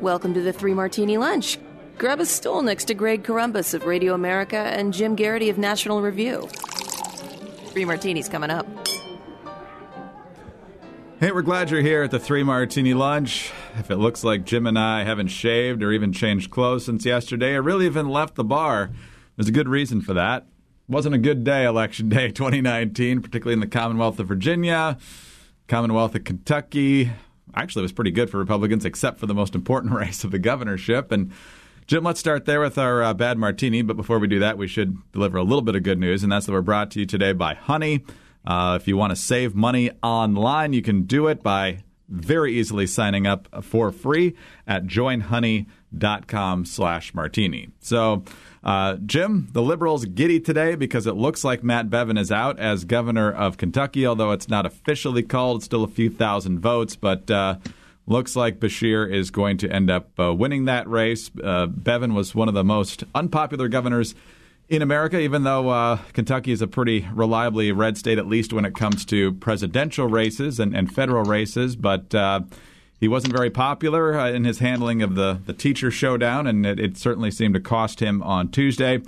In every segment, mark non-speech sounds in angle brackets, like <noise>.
Welcome to the Three Martini Lunch. Grab a stool next to Greg Corombos of Radio America and Jim Geraghty of National Review. Three martinis coming up. Hey, we're glad you're here at the Three Martini Lunch. If it looks like Jim and I haven't shaved or even changed clothes since yesterday, or really even left the bar, there's a good reason for that. Wasn't a good day, Election Day <laughs> 2019, particularly in the Commonwealth of Virginia, Commonwealth of Kentucky. Actually, it was pretty good for Republicans, except for the most important <laughs> race of the governorship. And Jim, let's start there with our uh, bad martini. But before we do that, we should deliver a little bit of good news, and that's that we're brought to you today by Honey. Uh, if you want to save money online, you can do it by very easily signing up for free at joinhoney.com slash martini. So, uh, Jim, the Liberals giddy today because it looks like Matt Bevin is out as governor of Kentucky, although it's not officially called. It's still a few thousand votes, but uh, Looks like Beshear is going to end up uh, winning that race. Uh, Bevin was one of the most unpopular governors in America, even though uh, Kentucky is a pretty reliably red state, at least when it comes to presidential races and, and federal races. But uh, he wasn't very popular uh, in his handling of the, the teacher showdown, and it, it certainly seemed to cost him on Tuesday.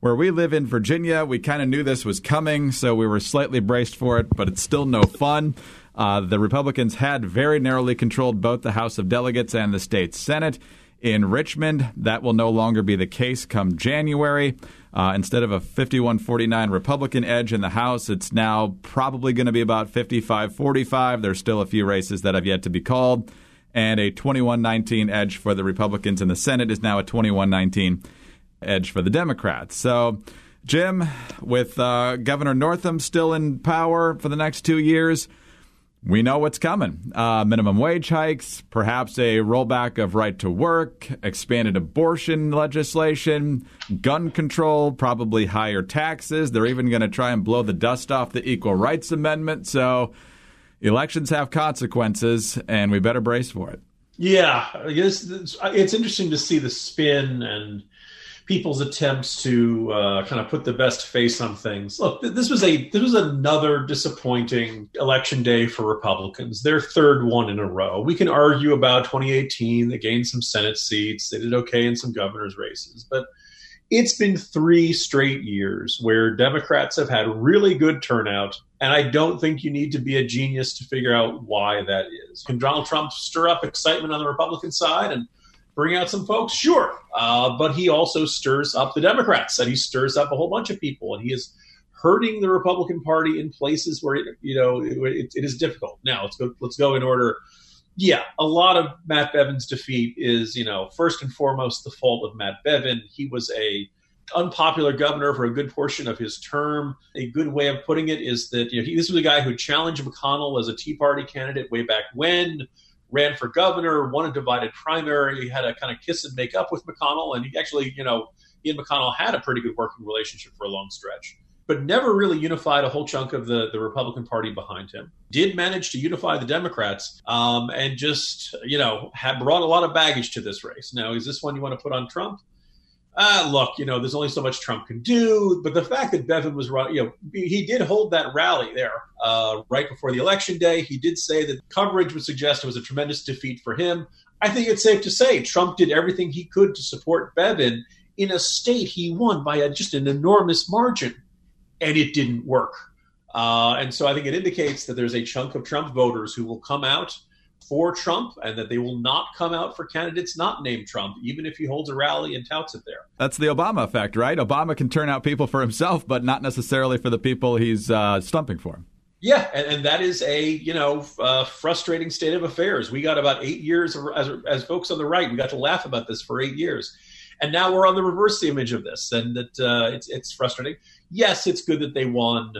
Where we live in Virginia, we kind of knew this was coming, so we were slightly braced for it, but it's still no fun. Uh, the Republicans had very narrowly controlled both the House of Delegates and the state Senate. In Richmond, that will no longer be the case come January. Uh, instead of a 51 49 Republican edge in the House, it's now probably going to be about 55 45. There's still a few races that have yet to be called. And a 21 19 edge for the Republicans in the Senate is now a 21 19 edge for the Democrats. So, Jim, with uh, Governor Northam still in power for the next two years, we know what's coming. Uh, minimum wage hikes, perhaps a rollback of right to work, expanded abortion legislation, gun control, probably higher taxes. They're even going to try and blow the dust off the Equal Rights Amendment. So elections have consequences, and we better brace for it. Yeah, I guess it's interesting to see the spin and people's attempts to uh, kind of put the best face on things. Look, this was a this was another disappointing election day for Republicans. Their third one in a row. We can argue about 2018. They gained some Senate seats. They did okay in some governor's races, but it's been three straight years where Democrats have had really good turnout. And I don't think you need to be a genius to figure out why that is. Can Donald Trump stir up excitement on the Republican side and bring out some folks? Sure. Uh, but he also stirs up the Democrats and he stirs up a whole bunch of people and he is hurting the Republican Party in places where, it, you know, it, it is difficult. Now, let's go, let's go in order. Yeah, a lot of Matt Bevin's defeat is, you know, first and foremost the fault of Matt Bevin. He was a unpopular governor for a good portion of his term. A good way of putting it is that you know he, this was a guy who challenged McConnell as a Tea Party candidate way back when ran for governor, won a divided primary, had a kind of kiss and make up with McConnell, and he actually, you know, he and McConnell had a pretty good working relationship for a long stretch, but never really unified a whole chunk of the, the Republican Party behind him. Did manage to unify the Democrats, um, and just, you know, had brought a lot of baggage to this race. Now, is this one you want to put on Trump? Uh, look, you know, there's only so much Trump can do. But the fact that Bevin was you know, he did hold that rally there uh, right before the election day. He did say that coverage would suggest it was a tremendous defeat for him. I think it's safe to say Trump did everything he could to support Bevin in a state he won by a, just an enormous margin, and it didn't work. Uh, and so I think it indicates that there's a chunk of Trump voters who will come out for Trump and that they will not come out for candidates not named Trump, even if he holds a rally and touts it there. That's the Obama effect, right? Obama can turn out people for himself, but not necessarily for the people he's uh, stumping for. Yeah, and, and, that is a you know uh, frustrating state of affairs. We got about eight years as, as folks on the right. We got to laugh about this for eight years, and now we're on the reverse image of this, and that uh, it's it's frustrating. Yes, it's good that they won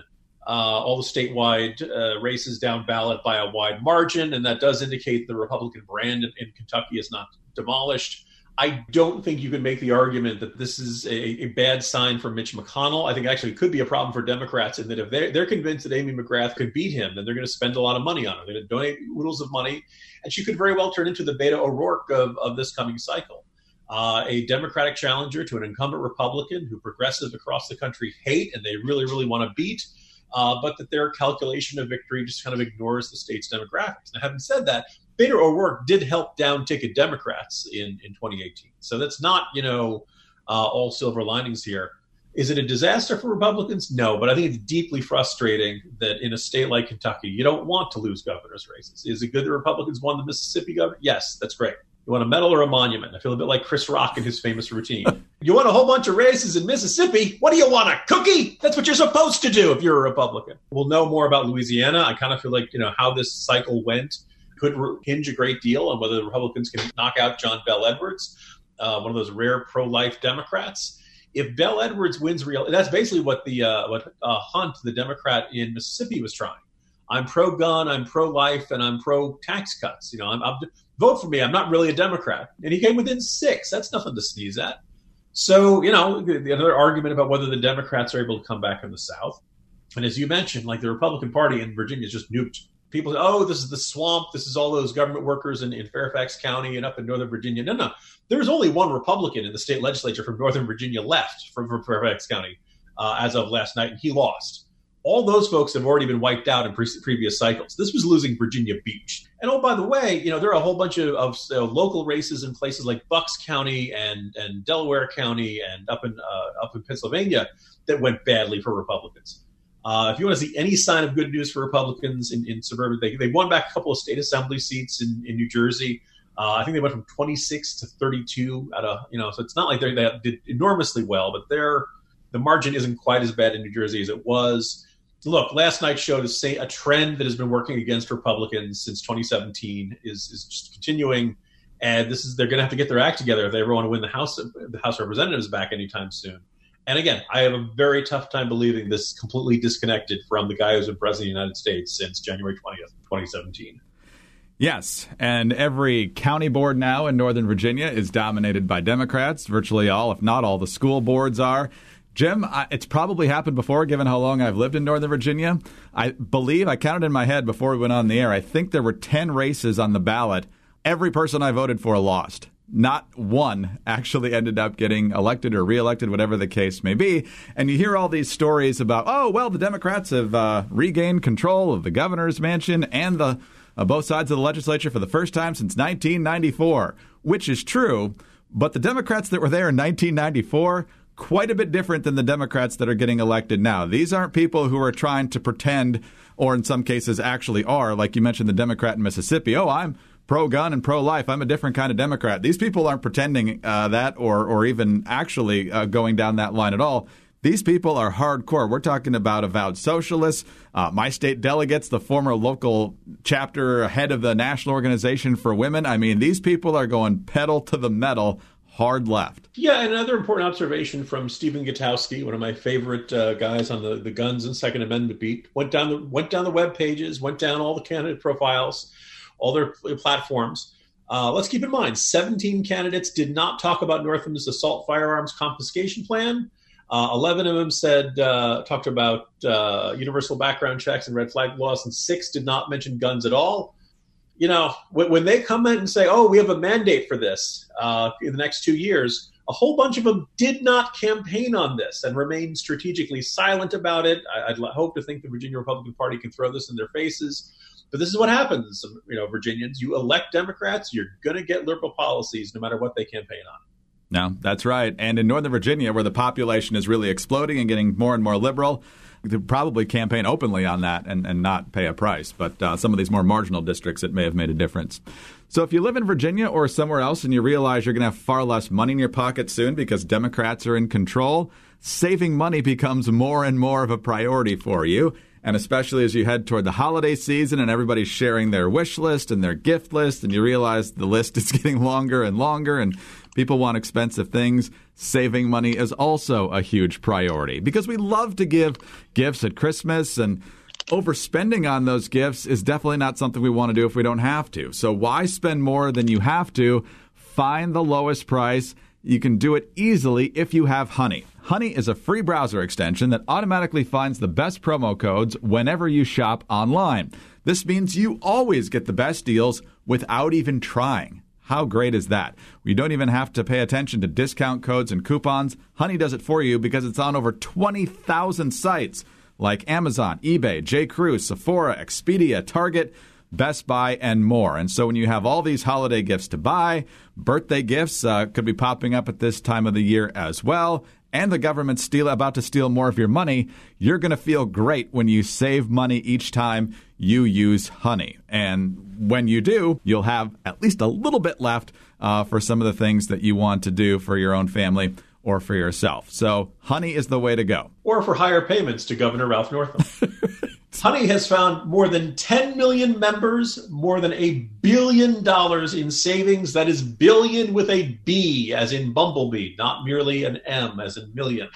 uh, all the statewide uh, races down ballot by a wide margin, and that does indicate the Republican brand in, in, Kentucky is not demolished. I don't think you can make the argument that this is a, a, bad sign for Mitch McConnell. I think actually it could be a problem for Democrats in that if they're, they're convinced that Amy McGrath could beat him, then they're going to spend a lot of money on her. They're going to donate oodles of money, and she could very well turn into the Beto O'Rourke of, of this coming cycle. Uh, a Democratic challenger to an incumbent Republican who progressives across the country hate and they really, really want to beat uh, but that their calculation of victory just kind of ignores the state's demographics. Now, having said that, Beto O'Rourke did help down ticket Democrats in, in 2018. So that's not, you know, uh, all silver linings here. Is it a disaster for Republicans? No, but I think it's deeply frustrating that in a state like Kentucky, you don't want to lose governor's races. Is it good that Republicans won the Mississippi governor? Yes, that's great. You want a medal or a monument? I feel a bit like Chris Rock in his famous routine. you want a whole bunch of races in Mississippi? What do you want, a cookie? That's what you're supposed to do if you're a Republican. We'll know more about Louisiana. I kind of feel like, you know, how this cycle went could hinge a great deal on whether the Republicans can knock out John Bell Edwards, uh, one of those rare pro-life Democrats. If Bell Edwards wins real, that's basically what the uh, what uh, Hunt, the Democrat in Mississippi, was trying. I'm pro-gun, I'm pro-life, and I'm pro-tax cuts. You know, I'm, I'm vote for me. I'm not really a Democrat. And he came within six. That's nothing to sneeze at. So, you know, the, the argument about whether the Democrats are able to come back in the South. And as you mentioned, like the Republican Party in Virginia is just nuked. People say, oh, this is the swamp. This is all those government workers in, in Fairfax County and up in Northern Virginia. No, no. There's only one Republican in the state legislature from Northern Virginia left from, from Fairfax County uh, as of last night, and he lost all those folks have already been wiped out in pre- previous cycles. This was losing Virginia Beach. And oh, by the way, you know there are a whole bunch of, of local races in places like Bucks County and and Delaware County and up in uh, up in Pennsylvania that went badly for Republicans. Uh, if you want to see any sign of good news for Republicans in, in suburban, they, they won back a couple of state assembly seats in, in New Jersey. Uh, I think they went from 26 to 32 at a, you know, so it's not like they did enormously well, but their the margin isn't quite as bad in New Jersey as it was look, last night showed a, a trend that has been working against Republicans since 2017 is is just continuing, and this is they're going to have to get their act together if they ever want to win the House the House of Representatives back anytime soon. And again, I have a very tough time believing this is completely disconnected from the guy who's been president of the United States since January 20th, 2017. Yes, and every county board now in Northern Virginia is dominated by Democrats. Virtually all, if not all, the school boards are. Jim, I, it's probably happened before, given how long I've lived in Northern Virginia. I believe I counted in my head before we went on the air. I think there were 10 races on the ballot. Every person I voted for lost. Not one actually ended up getting elected or reelected, whatever the case may be. And you hear all these stories about, oh, well, the Democrats have uh, regained control of the governor's mansion and the uh, both sides of the legislature for the first time since 1994, which is true. But the Democrats that were there in 1994 quite a bit different than the Democrats that are getting elected now. These aren't people who are trying to pretend, or in some cases actually are, like you mentioned the Democrat in Mississippi. Oh, I'm pro gun and pro life. I'm a different kind of Democrat. These people aren't pretending uh, that or, or even actually uh, going down that line at all. These people are hardcore. We're talking about avowed socialists. Uh, my state delegates, the former local chapter head of the National Organization for Women. I mean, these people are going pedal to the metal hard left. Yeah, another important observation from Stephen Gutowski, one of my favorite uh, guys on the, the guns and Second Amendment beat, went down the went down the web pages, went down all the candidate profiles, all their platforms. Uh, let's keep in mind, 17 candidates did not talk about Northam's assault firearms confiscation plan. Uh, 11 of them said uh, talked about uh, universal background checks and red flag laws, and six did not mention guns at all you know, when, when, they come in and say, "Oh, we have a mandate for this uh, in the next two years," a whole bunch of them did not campaign on this and remain strategically silent about it. I, would hope to think the Virginia Republican Party can throw this in their faces, but this is what happens. You know, Virginians, you elect Democrats, you're going to get liberal policies no matter what they campaign on. No, that's right. And in Northern Virginia, where the population is really exploding and getting more and more liberal, could probably campaign openly on that and, and not pay a price. But uh, some of these more marginal districts, it may have made a difference. So if you live in Virginia or somewhere else and you realize you're going to have far less money in your pocket soon because Democrats are in control, saving money becomes more and more of a priority for you. And especially as you head toward the holiday season and everybody's sharing their wish list and their gift list, and you realize the list is <laughs> getting longer and longer, and People want expensive things. Saving money is also a huge priority because we love to give gifts at Christmas and overspending on those gifts is definitely not something we want to do if we don't have to. So why spend more than you have to? Find the lowest price. You can do it easily if you have Honey. Honey is a free browser extension that automatically finds the best promo codes whenever you shop online. This means you always get the best deals without even trying. How great is that? You don't even have to pay attention to discount codes and coupons. Honey does it for you because it's on over 20,000 sites like Amazon, eBay, J. Crew, Sephora, Expedia, Target. Best Buy, and more. And so when you have all these holiday gifts to buy, birthday gifts uh, could be popping up at this time of the year as well, and the government's steal, about to steal more of your money, you're going to feel great when you save money each time you use honey. And when you do, you'll have at least a little bit left uh, for some of the things that you want to do for your own family or for yourself. So, honey is the way to go. Or for higher payments to Governor Ralph Northam. <laughs> Honey has found more than 10 million members, more than a billion dollars in savings. That is billion with a B, as in bumblebee, not merely an M, as in million.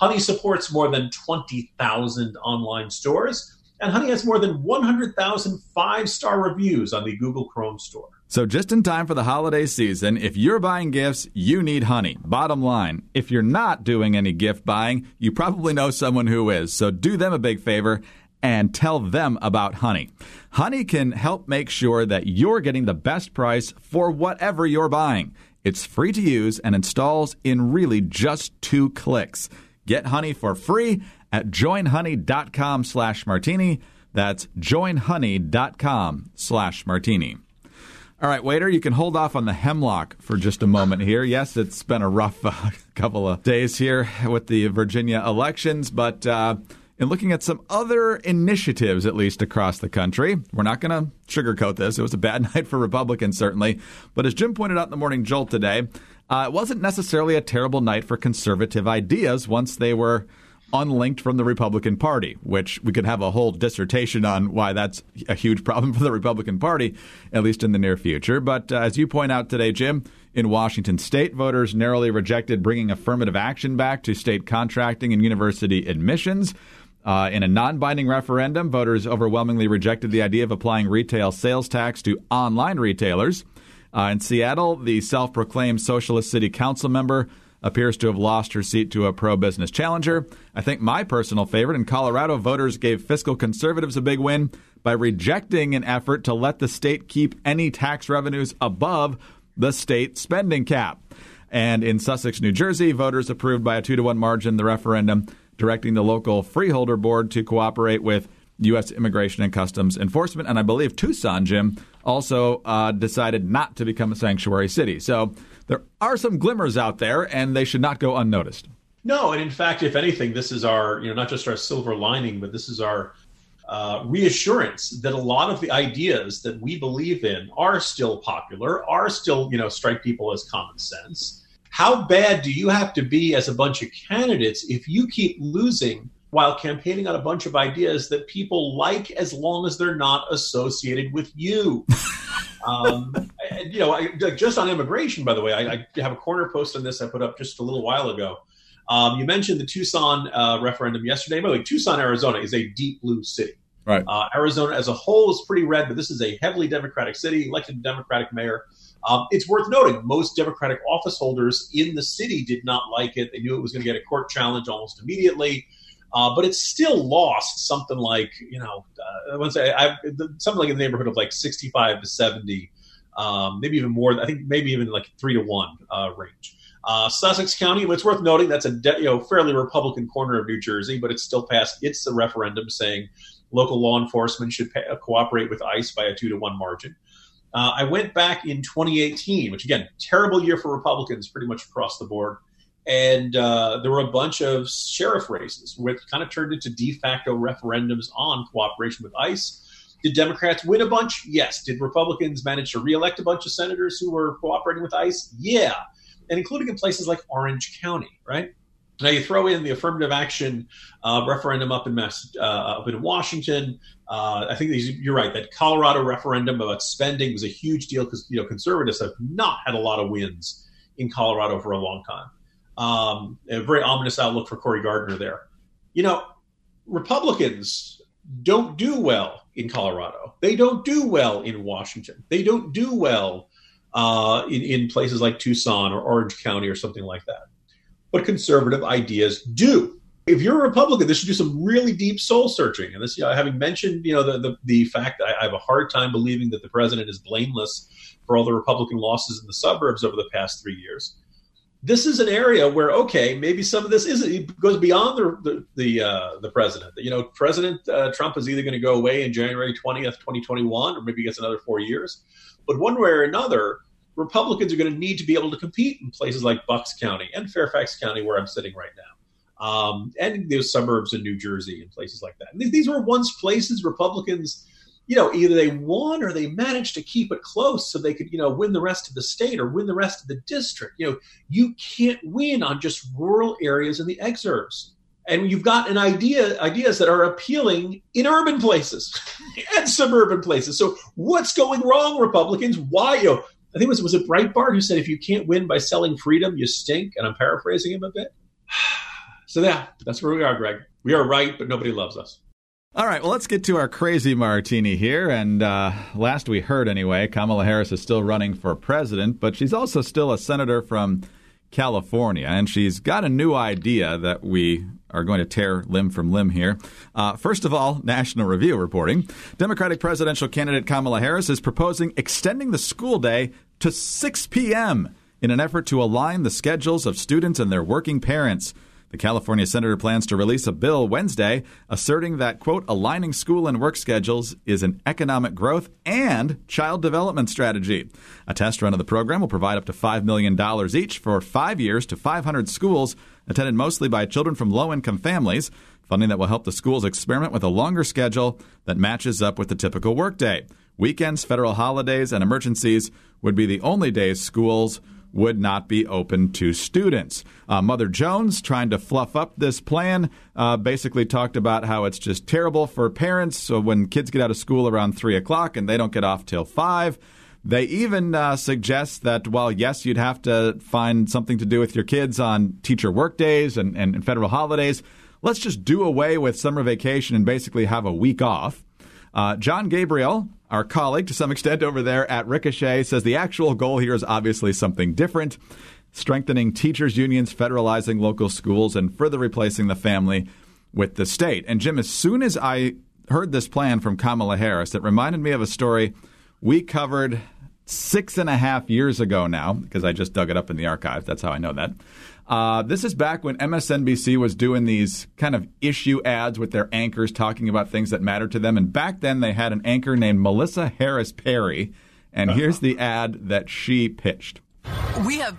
Honey supports more than 20,000 online stores, and Honey has more than 100,000 five star reviews on the Google Chrome store. So, just in time for the holiday season, if you're buying gifts, you need honey. Bottom line, if you're not doing any gift buying, you probably know someone who is. So, do them a big favor and tell them about Honey. Honey can help make sure that you're getting the best price for whatever you're buying. It's free to use and installs in really just two clicks. Get Honey for free at joinhoney.com slash martini. That's joinhoney.com slash martini. All right, waiter, you can hold off on the hemlock for just a moment here. Yes, it's been a rough uh, <laughs> couple of days here with the Virginia elections, but uh, in looking at some other initiatives, at least across the country. We're not going to sugarcoat this. It was a bad <laughs> night for Republicans, certainly. But as Jim pointed out in the morning jolt today, uh, it wasn't necessarily a terrible night for conservative ideas once they were unlinked from the Republican Party, which we could have a whole dissertation on why that's a huge <laughs> problem for the Republican Party, at least in the near future. But uh, as you point out today, Jim, in Washington state, voters narrowly rejected bringing affirmative action back to state contracting and university admissions. Uh, in a non binding referendum, voters overwhelmingly rejected the idea of applying retail sales tax to online retailers. Uh, in Seattle, the self proclaimed socialist city council member appears to have lost her seat to a pro business challenger. I think my personal favorite in Colorado, voters gave fiscal conservatives a big win by rejecting an effort to let the state keep any tax revenues above the state spending cap. And in Sussex, New Jersey, voters approved by a two to one margin the referendum directing the local freeholder board to cooperate with U.S. Immigration and Customs Enforcement. And I believe Tucson, Jim, also uh, decided not to become a sanctuary city. So there are some glimmers out there, and they should not go unnoticed. No, and in fact, if anything, this is our, you know, not just our silver lining, but this is our uh, reassurance that a lot of the ideas that we believe in are still popular, are still, you know, strike people as common sense how bad do you have to be as a bunch of candidates if you keep losing while campaigning on a bunch of ideas that people like as long as they're not associated with you? <laughs> um, you know, I, just on immigration, by the way, I, I, have a corner post on this I put up just a little while ago. Um, you mentioned the Tucson uh, referendum yesterday. By the way, Tucson, Arizona is a deep blue city. Right. Uh, Arizona as a whole is pretty red, but this is a heavily Democratic city, elected Democratic mayor. Um, it's worth noting most Democratic office holders in the city did not like it. They knew it was going to get a court challenge almost immediately. Uh, but it still lost something like you know uh, I to say I, something like in the neighborhood of like 65 to 70, um, maybe even more. I think maybe even like three to one uh, range. Uh, Sussex County, it's worth noting that's a de- you know fairly Republican corner of New Jersey, but it's still passed. It's the referendum saying local law enforcement should pay, cooperate with ICE by a two to one margin. Uh, I went back in 2018, which again, terrible year for Republicans pretty much across the board. And uh, there were a bunch of sheriff races, which kind of turned into de facto referendums on cooperation with ICE. Did Democrats win a bunch? Yes. Did Republicans manage to reelect a bunch of senators who were cooperating with ICE? Yeah. And including in places like Orange County, right? Now you throw in the affirmative action uh, referendum up in Mass, uh, up in Washington. Uh, I think you're right that Colorado referendum about spending was a huge deal because you know conservatives have not had a lot of wins in Colorado for a long time. Um, a very ominous outlook for Cory Gardner there. You know, Republicans don't do well in Colorado. They don't do well in Washington. They don't do well uh, in, in places like Tucson or Orange County or something like that but conservative ideas do. If you're a Republican, this should do some really deep soul searching. And this, you know, having mentioned, you know, the the, the fact that I, I have a hard time believing that the president is blameless for all the Republican losses in the suburbs over the past three years. this is an area where okay, maybe some of this is it goes beyond the the the, uh, the president. You know, President uh, Trump is either going to go away in January twentieth, twenty twenty one, or maybe gets another four years. But one way or another, Republicans are going to need to be able to compete in places like Bucks County and Fairfax County, where I'm sitting right now, um, and those suburbs in New Jersey and places like that. And these were once places Republicans you know, either they won or they managed to keep it close so they could, you know, win the rest of the state or win the rest of the district. You know, you can't win on just rural areas in the exurbs. And you've got an idea ideas that are appealing in urban places <laughs> and suburban places. So what's going wrong, Republicans? Why you know, I think it was was it Breitbart who said if you can't win by selling freedom, you stink. And I'm paraphrasing him a bit. <sighs> So yeah, that's where we are, Greg. We are right, but nobody loves us. All right, well, let's get to our crazy martini here. And uh, last we heard, anyway, Kamala Harris is still running for president, but she's also still a senator from California. And she's got a new idea that we are going to tear limb from limb here. Uh, first of all, National Review reporting Democratic presidential candidate Kamala Harris is proposing extending the school day to 6 p.m. in an effort to align the schedules of students and their working parents. The California senator plans to release a bill Wednesday asserting that, quote, aligning school and work schedules is an economic growth and child development strategy. A test run of the program will provide up to $5 million each for five years to 500 schools, attended mostly by children from low income families. Funding that will help the schools experiment with a longer schedule that matches up with the typical workday. Weekends, federal holidays, and emergencies would be the only days schools would not be open to students. Uh, Mother Jones, trying to fluff up this plan, uh, basically talked about how it's just terrible for parents. So when kids get out of school around 3 o'clock and they don't get off till 5, they even uh, suggest that while, yes, you'd have to find something to do with your kids on teacher work days and, and federal holidays, let's just do away with summer vacation and basically have a week off. Uh, Jon Gabriel, our colleague to some extent over there at Ricochet, says the actual goal here is obviously something different strengthening teachers' unions, federalizing local schools, and further replacing the family with the state. And Jim, as soon as I heard this plan from Kamala Harris, it reminded me of a story we covered six and a half years ago now, because I just dug it up in the archive. That's how I know that. Uh, this is back when MSNBC was doing these kind of issue ads with their anchors talking about things that matter to them. And back then they had an anchor named Melissa Harris Perry. And here's the ad that she pitched. We have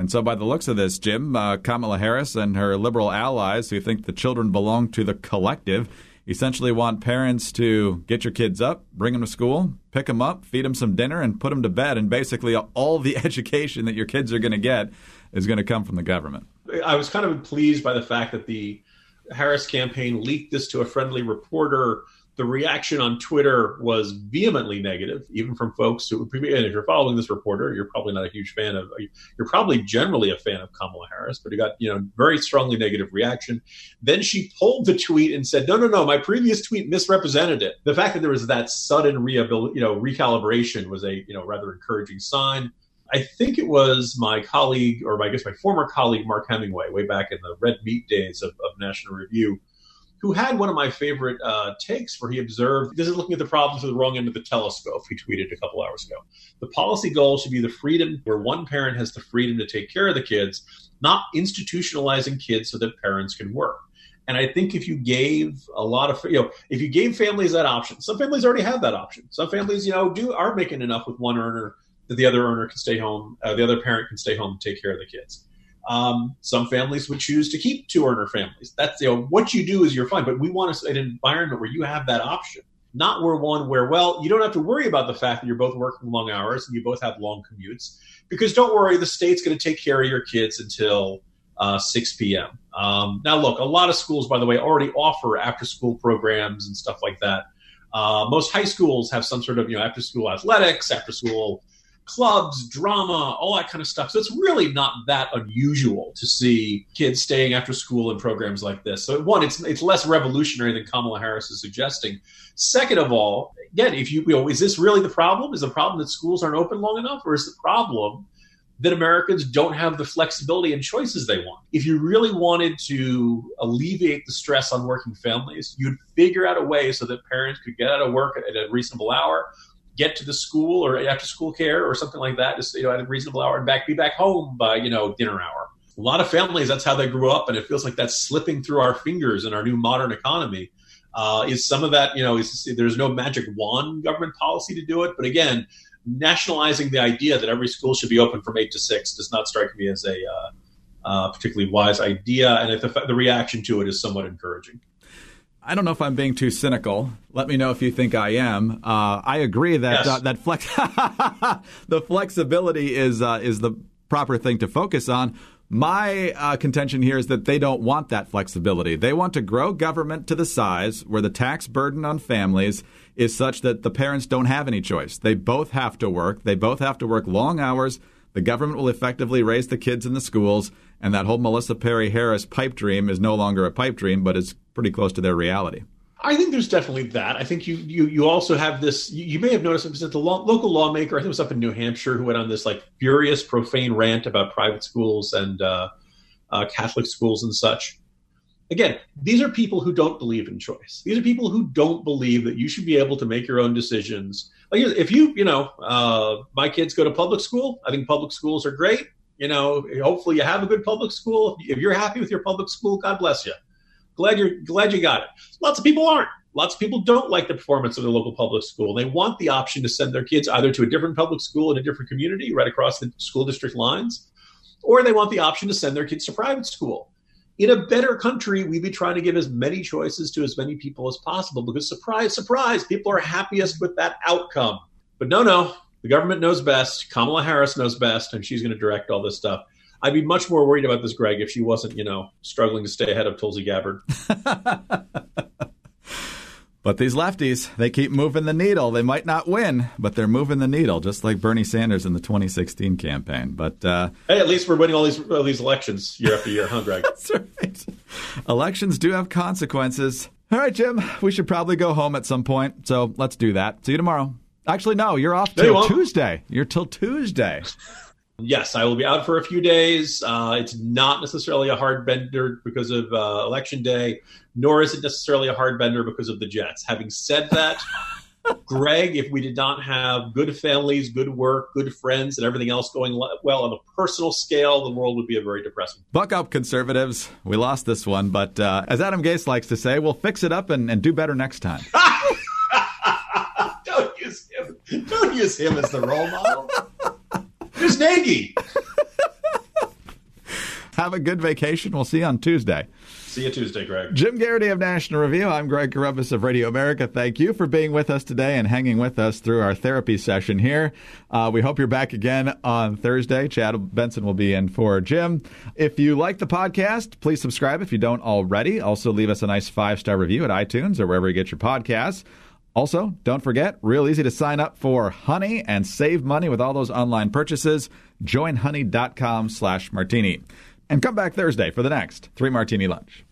And so, by the looks of this, Jim, uh, Kamala Harris and her liberal allies who think the children belong to the collective essentially want parents to get your kids up, bring them to school, pick them up, feed them some dinner, and put them to bed. And basically, all the <laughs> education that your kids are going to get is going to come from the government. I was kind of pleased by the fact that the Harris campaign leaked this to a friendly reporter the reaction on Twitter was vehemently negative, even from folks who, and if you're following this reporter, you're probably not a huge fan of, you're probably generally a fan of Kamala Harris, but he got, you know, very strongly negative reaction. Then she pulled the tweet and said, no, no, no, my previous tweet misrepresented it. The fact that there was that sudden rehabil- you know, recalibration was a, you know, rather encouraging sign. I think it was my colleague, or I guess my former colleague, Mark Hemingway, way back in the red meat days of, of National Review, who had one of my favorite uh, takes where he observed this is looking at the problems at the wrong end of the telescope. He tweeted a couple hours ago. The policy goal should be the freedom where one parent has the freedom to take care of the kids, not institutionalizing kids so that parents can work. And I think if you gave a lot of, you know, if you gave families that option, some families already have that option. Some families, you know, do are making enough with one earner that the other earner can stay home, uh, the other parent can stay home and take care of the kids. Um, some families would choose to keep two earner families. That's you know what you do is you're fine, but we want an environment where you have that option, not where one where well you don't have to worry about the fact that you're both working long hours and you both have long commutes because don't worry, the state's going to take care of your kids until uh, 6 p.m. Um, now, look, a lot of schools, by the way, already offer after-school programs and stuff like that. Uh, most high schools have some sort of you know after-school athletics, after-school clubs, drama, all that kind of stuff. So it's really not that unusual to see kids staying after school in programs like this. So one, it's it's less revolutionary than Kamala Harris is suggesting. Second of all, again, if you, you know, is this really the problem? Is the problem that schools aren't open long enough, or is the problem that Americans don't have the flexibility and choices they want. If you really wanted to alleviate the stress on working families, you'd figure out a way so that parents could get out of work at a reasonable hour, get to the school or after school care or something like that, just you know, at a reasonable hour and back be back home by, you know, dinner hour. A lot of families, that's how they grew up, and it feels like that's slipping through our fingers in our new modern economy. Uh, is some of that, you know, is, there's no magic wand government policy to do it, but again, nationalizing the idea that every school should be open from eight to six does not strike me as a uh, uh, particularly wise idea, and the, the reaction to it is somewhat encouraging. I don't know if I'm being too cynical. Let me know if you think I am. Uh, I agree that yes. uh, that flex <laughs> the flexibility is uh, is the proper thing to focus on. My uh, contention here is that they don't want that flexibility. They want to grow government to the size where the tax burden on families is such that the parents don't have any choice. They both have to work. They both have to work long hours. The government will effectively raise the kids in the schools, and that whole Melissa Perry Harris pipe dream is no longer a pipe dream, but is pretty close to their reality. I think there's definitely that. I think you you you also have this. You, you may have noticed that the local lawmaker, I think it was up in New Hampshire, who went on this like furious, profane rant about private schools and uh, uh, Catholic schools and such. Again, these are people who don't believe in choice. These are people who don't believe that you should be able to make your own decisions. Like if you, you know, uh, my kids go to public school. I think public schools are great. You know, hopefully you have a good public school. If you're happy with your public school, God bless you. Glad you're glad you got it. Lots of people aren't. Lots of people don't like the performance of their local public school. They want the option to send their kids either to a different public school in a different community right across the school district lines, or they want the option to send their kids to private school. In a better country, we'd be trying to give as many choices to as many people as possible because, surprise, surprise, people are happiest with that outcome. But no, no, the government knows best. Kamala Harris knows best, and she's going to direct all this stuff. I'd be much more worried about this, Greg, if she wasn't, you know, struggling to stay ahead of Tulsi Gabbard. <laughs> but these lefties, they keep moving the needle. They might not win, but they're moving the needle, just like Bernie Sanders in the 2016 campaign. But uh, hey, at least we're winning all these all these elections year after year, huh, Greg? <laughs> That's right. Elections do have consequences. All right, Jim, we should probably go home at some point. So let's do that. See you tomorrow. Actually, no, you're off till Tuesday. You're till Tuesday. <laughs> Yes, I will be out for a few days. Uh, it's not necessarily a hard bender because of uh, election day, nor is it necessarily a hard bender because of the Jets. Having said that, <laughs> Greg, if we did not have good families, good work, good friends, and everything else going well on a personal scale, the world would be a very depressing. Buck up, conservatives. We lost this one, but uh, as Adam Gase likes to say, we'll fix it up and, and do better next time. <laughs> don't use him. Don't use him as the role model. Who's Nagy? <laughs> Have a good vacation. We'll see you on Tuesday. See you Tuesday, Greg. Jim Geraghty of National Review. I'm Greg Corombos of Radio America. Thank you for being with us today and hanging with us through our therapy session here. Uh, we hope you're back again on Thursday. Chad Benson will be in for Jim. If you like the podcast, please subscribe if you don't already. Also, leave us a nice five star review at iTunes or wherever you get your podcasts. Also, don't forget, real easy to sign up for Honey and save money with all those online purchases. Join honey.com slash martini. And come back Thursday for the next Three Martini Lunch.